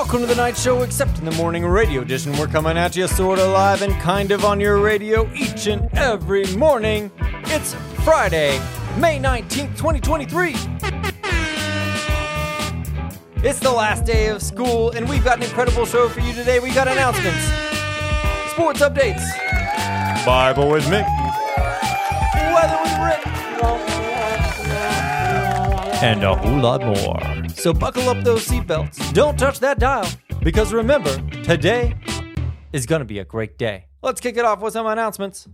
Welcome to the Knight Show, except in the morning radio edition. We're coming at you sort of live and kind of on your radio each and every morning. It's Friday, May 19th, 2023. It's the last day of school, and we've got an incredible show for you today. We got announcements, sports updates, Bible with me, weather with Rick, and a whole lot more. So buckle up those seatbelts. Don't touch that dial, because remember, today is going to be a great day. Let's kick it off with some announcements.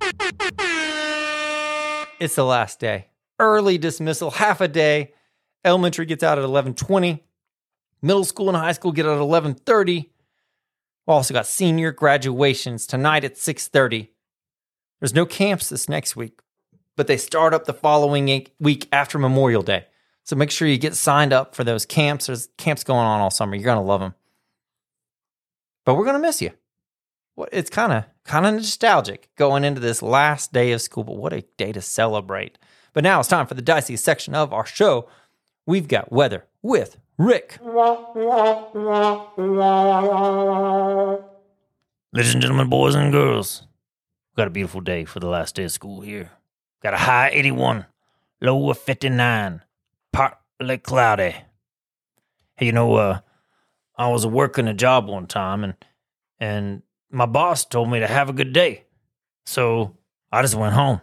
It's the last day. Early dismissal, half a day. Elementary gets out at 11:20. Middle school and high school get out at 11:30. We also got senior graduations tonight at 6:30. There's no camps this next week, but they start up the following week after Memorial Day. So make sure you get signed up for those camps. There's camps going on all summer. You're gonna love them. But we're gonna miss you. It's kind of kind of nostalgic going into this last day of school, but what a day to celebrate. But now it's time for the dicey section of our show. We've got weather with Rick. Ladies and gentlemen, boys and girls, we've got a beautiful day for the last day of school here. Got a high 81, low of 59, partly cloudy. Hey, you know, uh, I was working a job one time and and my boss told me to have a good day. So I just went home.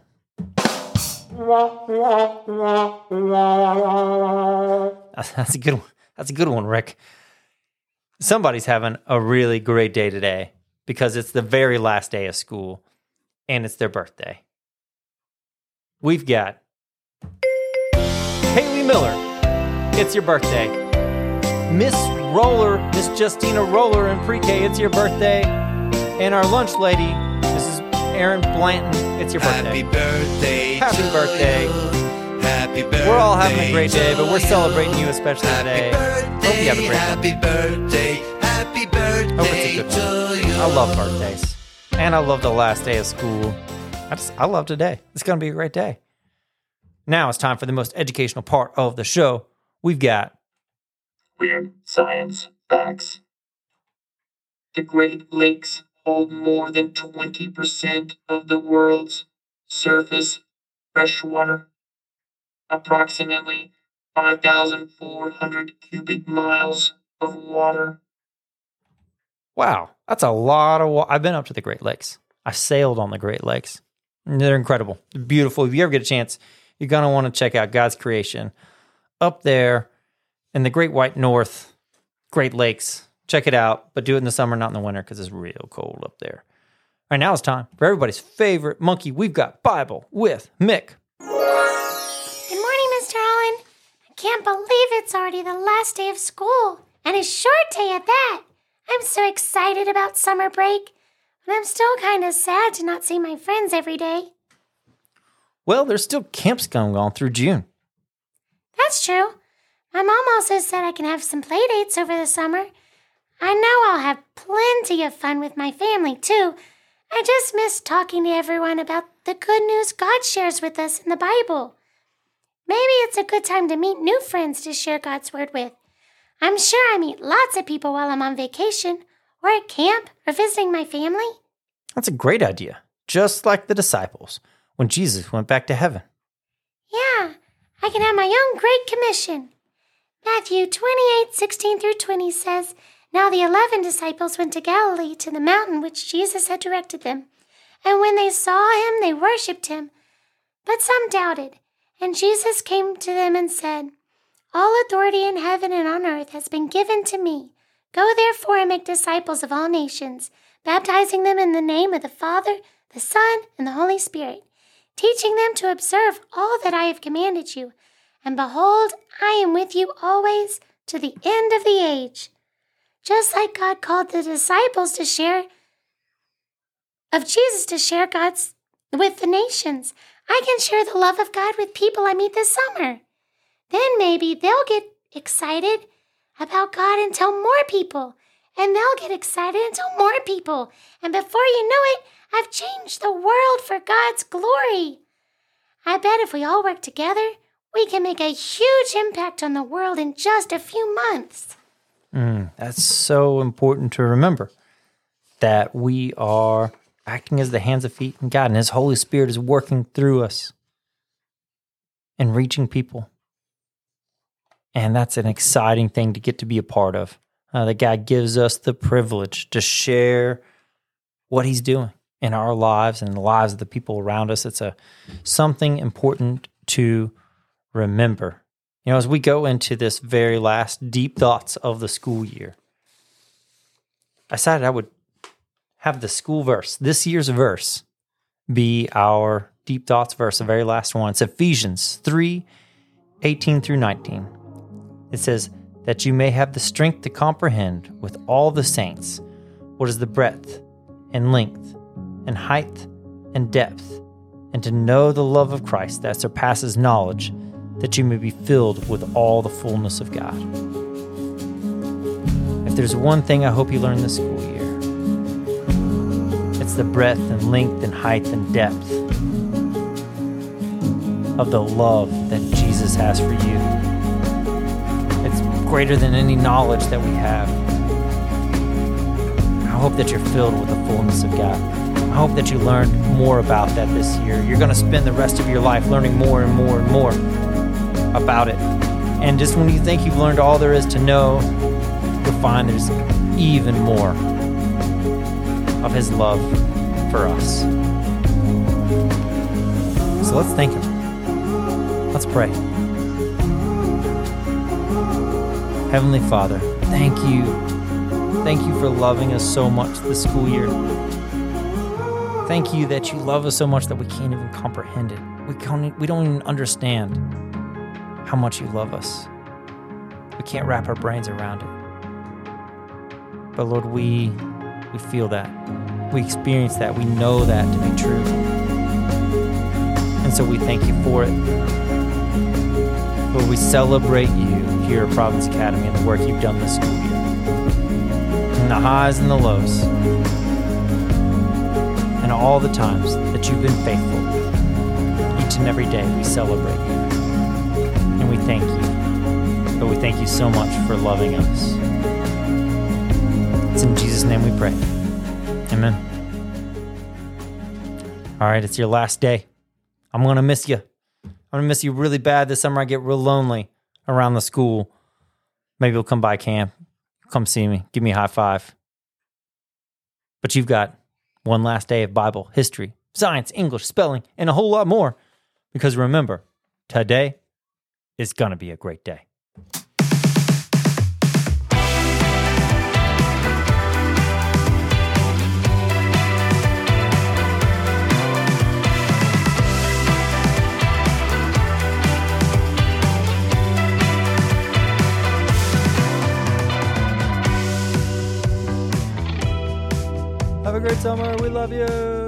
That's a good one. That's a good one, Rick. Somebody's having a really great day today because it's the very last day of school and it's their birthday. We've got Miller. It's your birthday. Miss Roller, Miss Justina Roller in pre-K, it's your birthday. And our lunch lady, Mrs. Erin Blanton, it's your birthday. Happy birthday. Happy birthday. Happy birthday. We're all having a great day, but we're celebrating you. especially Happy today. birthday. Hope you have a great one. Happy birthday. Happy birthday Hope it's a good you. I love birthdays. And I love the last day of school. I just I love today. It's gonna be a great day. Now it's time for the most educational part of the show. We've got Weird science facts. The Great Lakes hold more than 20% of the world's surface freshwater, approximately 5,400 cubic miles of water. wow, that's a lot of wa- I've been up to the Great Lakes. I've sailed on the Great Lakes. They're incredible. They're beautiful. If you ever get a chance, you're gonna want to check out God's creation up there in the Great White North, Great Lakes. Check it out, but do it in the summer, not in the winter, because it's real cold up there. All right, now it's time for everybody's favorite monkey. We've got Bible with Mick. Good morning, Mr. Allen. I can't believe it's already the last day of school, and a short day at that. I'm so excited about summer break, but I'm still kind of sad to not see my friends every day. Well, there's still camps going on through June. That's true. My mom also said I can have some play dates over the summer. I know I'll have plenty of fun with my family, too. I just miss talking to everyone about the good news God shares with us in the Bible. Maybe it's a good time to meet new friends to share God's Word with. I'm sure I meet lots of people while I'm on vacation, or at camp, or visiting my family. That's a great idea. Just like the disciples when Jesus went back to heaven. Yeah, I can have my own great commission. Matthew 28 16 through 20 says, Now the eleven disciples went to Galilee to the mountain which Jesus had directed them. And when they saw him, they worshipped him. But some doubted. And Jesus came to them and said, All authority in heaven and on earth has been given to me. Go therefore and make disciples of all nations, baptizing them in the name of the Father, the Son, and the Holy Spirit teaching them to observe all that I have commanded you. And behold, I am with you always to the end of the age. Just like God called the disciples to share of Jesus to share God's with the nations, I can share the love of God with people I meet this summer. Then maybe they'll get excited about God and tell more people. And they'll get excited and tell more people. And before you know it, I've changed the world for God's glory. I bet if we all work together, we can make a huge impact on the world in just a few months. Mm, that's so important to remember that we are acting as the hands and feet in God, and His Holy Spirit is working through us and reaching people. And that's an exciting thing to get to be a part of. Uh, that God gives us the privilege to share what He's doing in our lives and the lives of the people around us. It's a something important to remember. You know, as we go into this very last deep thoughts of the school year, I decided I would have the school verse, this year's verse, be our deep thoughts verse, the very last one. It's Ephesians 3 18 through 19. It says, That you may have the strength to comprehend with all the saints what is the breadth and length and height and depth, and to know the love of Christ that surpasses knowledge, that you may be filled with all the fullness of God. If there's one thing I hope you learn this school year, it's the breadth and length and height and depth of the love that Jesus has for you. Greater than any knowledge that we have. I hope that you're filled with the fullness of God. I hope that you learned more about that this year. You're going to spend the rest of your life learning more and more and more about it. And just when you think you've learned all there is to know, you'll find there's even more of His love for us. So let's thank Him. Let's pray. Heavenly Father, thank you. Thank you for loving us so much this school year. Thank you that you love us so much that we can't even comprehend it. We can't, we don't even understand how much you love us. We can't wrap our brains around it. But Lord, we we feel that. We experience that. We know that to be true. And so we thank you for it. Lord, we celebrate you here at Providence Academy and the work you've done this school year. And the highs and the lows. And all the times that you've been faithful. Each and every day we celebrate you. And we thank you. But we thank you so much for loving us. It's in Jesus' name we pray. Amen. All right, it's your last day. I'm going to miss you. I'm going to miss you really bad this summer. I get real lonely around the school. Maybe you'll come by camp, come see me, give me a high five. But you've got one last day of Bible, history, science, English, spelling, and a whole lot more. Because remember, today is going to be a great day. Summer. We love you.